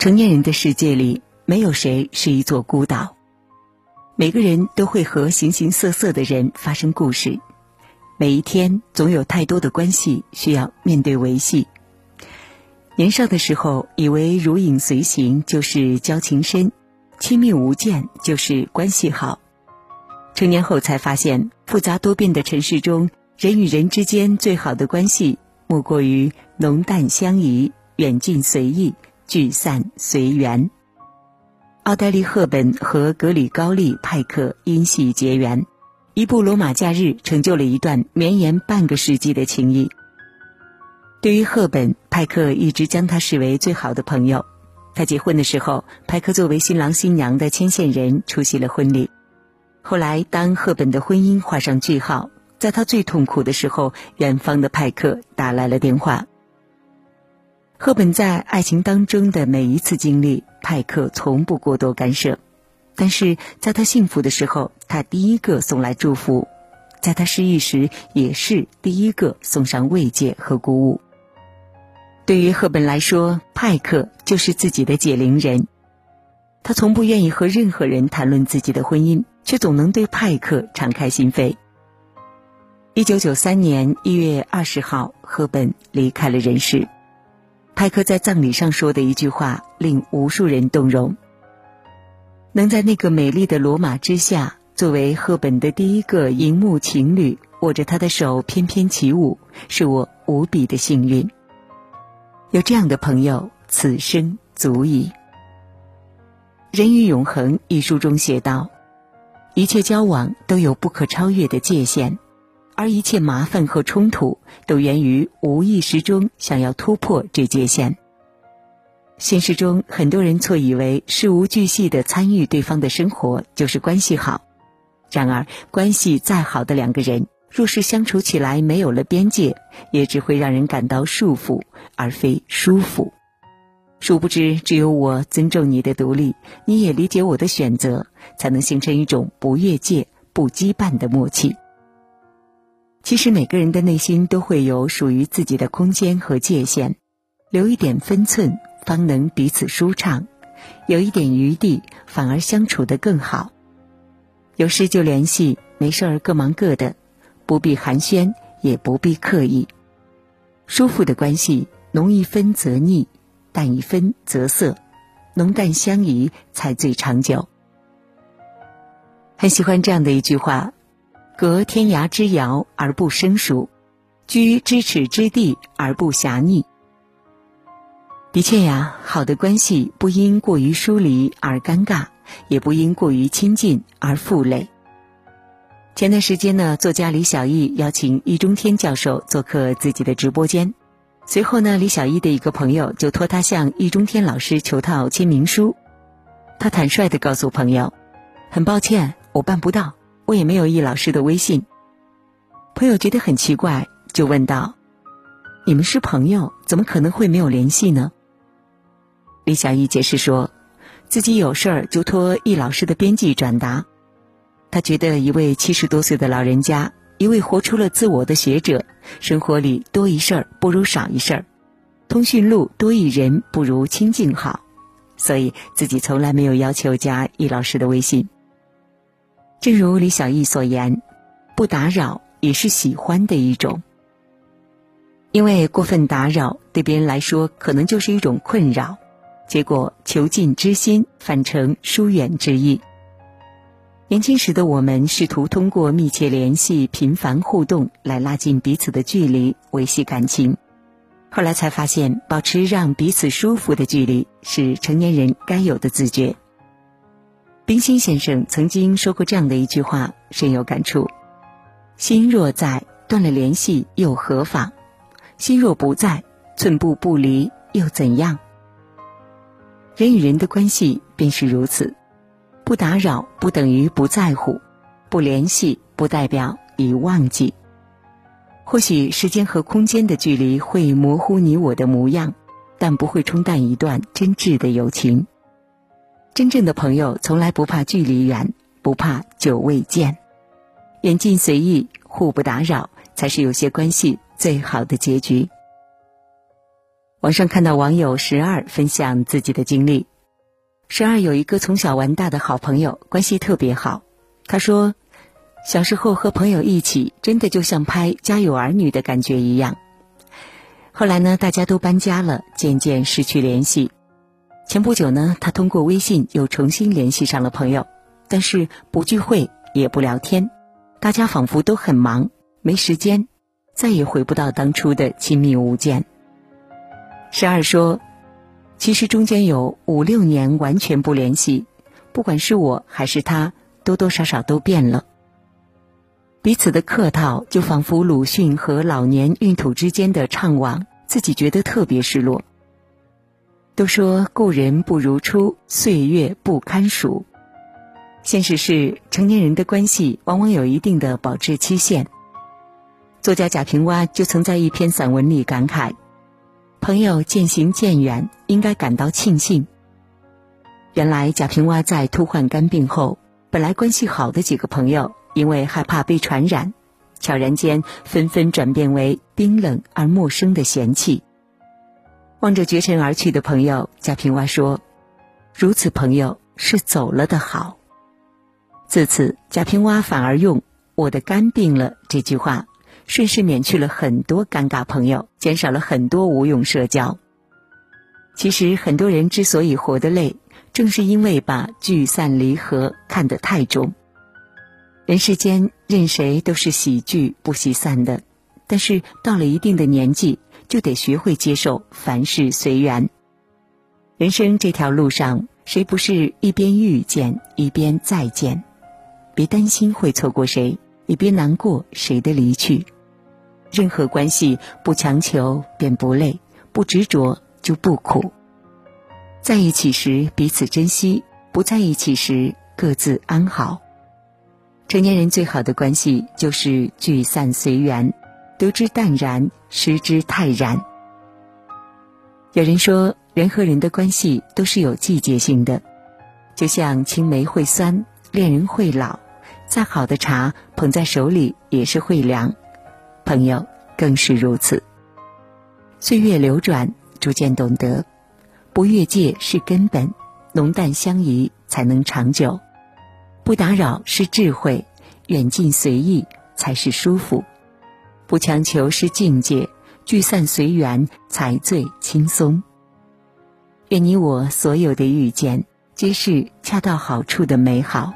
成年人的世界里，没有谁是一座孤岛。每个人都会和形形色色的人发生故事，每一天总有太多的关系需要面对维系。年少的时候，以为如影随形就是交情深，亲密无间就是关系好。成年后才发现，复杂多变的城市中，人与人之间最好的关系，莫过于浓淡相宜，远近随意。聚散随缘。奥黛丽·赫本和格里高利·派克因戏结缘，一部《罗马假日》成就了一段绵延半个世纪的情谊。对于赫本，派克一直将她视为最好的朋友。他结婚的时候，派克作为新郎新娘的牵线人出席了婚礼。后来，当赫本的婚姻画上句号，在他最痛苦的时候，远方的派克打来了电话。赫本在爱情当中的每一次经历，派克从不过多干涉；但是在他幸福的时候，他第一个送来祝福；在他失意时，也是第一个送上慰藉和鼓舞。对于赫本来说，派克就是自己的解铃人。他从不愿意和任何人谈论自己的婚姻，却总能对派克敞开心扉。一九九三年一月二十号，赫本离开了人世。派克在葬礼上说的一句话令无数人动容。能在那个美丽的罗马之下，作为赫本的第一个荧幕情侣，握着她的手翩翩起舞，是我无比的幸运。有这样的朋友，此生足矣。《人与永恒》一书中写道：“一切交往都有不可超越的界限。”而一切麻烦和冲突都源于无意识中想要突破这界限。现实中，很多人错以为事无巨细的参与对方的生活就是关系好。然而，关系再好的两个人，若是相处起来没有了边界，也只会让人感到束缚，而非舒服。殊不知，只有我尊重你的独立，你也理解我的选择，才能形成一种不越界、不羁绊的默契。其实每个人的内心都会有属于自己的空间和界限，留一点分寸，方能彼此舒畅；有一点余地，反而相处得更好。有事就联系，没事儿各忙各的，不必寒暄，也不必刻意。舒服的关系，浓一分则腻，淡一分则涩，浓淡相宜才最长久。很喜欢这样的一句话。隔天涯之遥而不生疏，居咫尺之地而不狭腻。的确呀，好的关系不因过于疏离而尴尬，也不因过于亲近而负累。前段时间呢，作家李小艺邀请易中天教授做客自己的直播间，随后呢，李小艺的一个朋友就托他向易中天老师求套签名书，他坦率的告诉朋友：“很抱歉，我办不到。”我也没有易老师的微信。朋友觉得很奇怪，就问道：“你们是朋友，怎么可能会没有联系呢？”李小艺解释说：“自己有事儿就托易老师的编辑转达。他觉得一位七十多岁的老人家，一位活出了自我的学者，生活里多一事儿不如少一事儿，通讯录多一人不如清静好，所以自己从来没有要求加易老师的微信。”正如李小艺所言，不打扰也是喜欢的一种。因为过分打扰对别人来说可能就是一种困扰，结果求近之心反成疏远之意。年轻时的我们试图通过密切联系、频繁互动来拉近彼此的距离，维系感情。后来才发现，保持让彼此舒服的距离是成年人该有的自觉。冰心先生曾经说过这样的一句话，深有感触：“心若在，断了联系又何妨？心若不在，寸步不离又怎样？”人与人的关系便是如此，不打扰不等于不在乎，不联系不代表已忘记。或许时间和空间的距离会模糊你我的模样，但不会冲淡一段真挚的友情。真正的朋友从来不怕距离远，不怕久未见，远近随意，互不打扰，才是有些关系最好的结局。网上看到网友十二分享自己的经历。十二有一个从小玩大的好朋友，关系特别好。他说，小时候和朋友一起，真的就像拍《家有儿女》的感觉一样。后来呢，大家都搬家了，渐渐失去联系。前不久呢，他通过微信又重新联系上了朋友，但是不聚会也不聊天，大家仿佛都很忙，没时间，再也回不到当初的亲密无间。十二说：“其实中间有五六年完全不联系，不管是我还是他，多多少少都变了。彼此的客套，就仿佛鲁迅和老年孕土之间的怅惘，自己觉得特别失落。都说故人不如初，岁月不堪数。现实是，成年人的关系往往有一定的保质期限。作家贾平凹就曾在一篇散文里感慨。”朋友渐行渐远，应该感到庆幸。原来贾平凹在突患肝病后，本来关系好的几个朋友，因为害怕被传染，悄然间纷纷转变为冰冷而陌生的嫌弃。望着绝尘而去的朋友，贾平凹说：“如此朋友是走了的好。”自此，贾平凹反而用“我的肝病了”这句话。顺势免去了很多尴尬朋友，减少了很多无用社交。其实很多人之所以活得累，正是因为把聚散离合看得太重。人世间任谁都是喜聚不喜散的，但是到了一定的年纪，就得学会接受凡事随缘。人生这条路上，谁不是一边遇见一边再见？别担心会错过谁，也别难过谁的离去。任何关系不强求便不累，不执着就不苦。在一起时彼此珍惜，不在一起时各自安好。成年人最好的关系就是聚散随缘，得之淡然，失之泰然。有人说，人和人的关系都是有季节性的，就像青梅会酸，恋人会老，再好的茶捧在手里也是会凉。朋友更是如此。岁月流转，逐渐懂得，不越界是根本，浓淡相宜才能长久。不打扰是智慧，远近随意才是舒服。不强求是境界，聚散随缘才最轻松。愿你我所有的遇见，皆是恰到好处的美好。